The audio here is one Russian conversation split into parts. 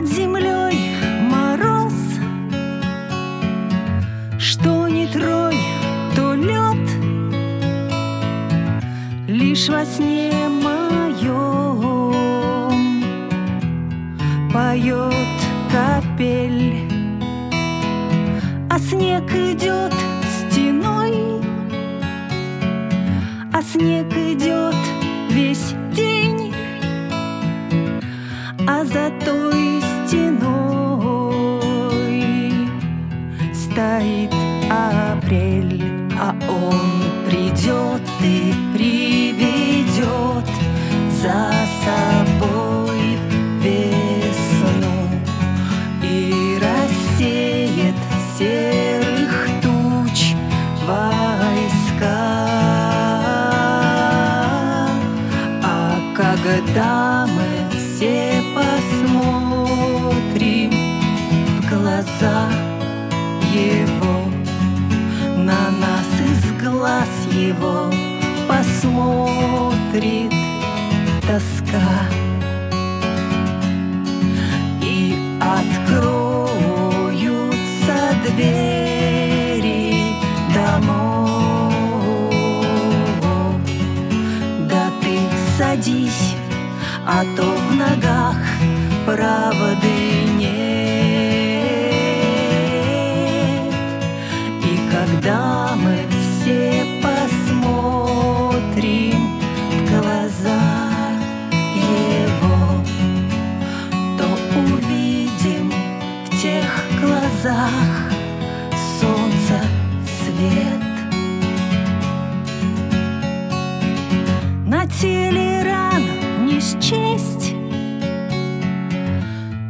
над землей мороз. Что не тронь, то лед Лишь во сне моем. Поет капель А снег идет стеной А снег идет когда мы все посмотрим в глаза его На нас из глаз его посмотрит тоска садись, а то в ногах правды нет. И когда мы все посмотрим в глаза его То увидим в тех глазах солнца свет. На теле не счесть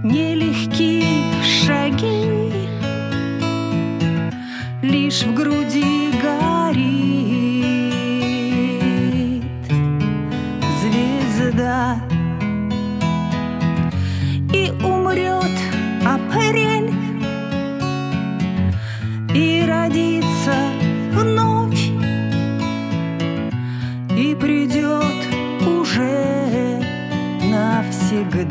Нелегкие шаги. Лишь в груди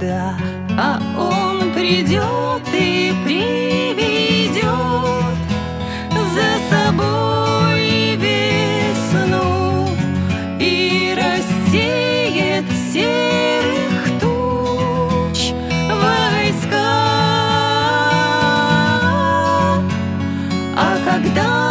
навсегда. А он придет и приведет за собой весну и рассеет серых туч войска. А когда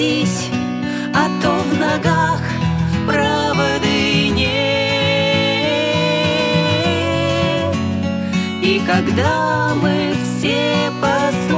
садись, а то в ногах правды нет. И когда мы все посмотрим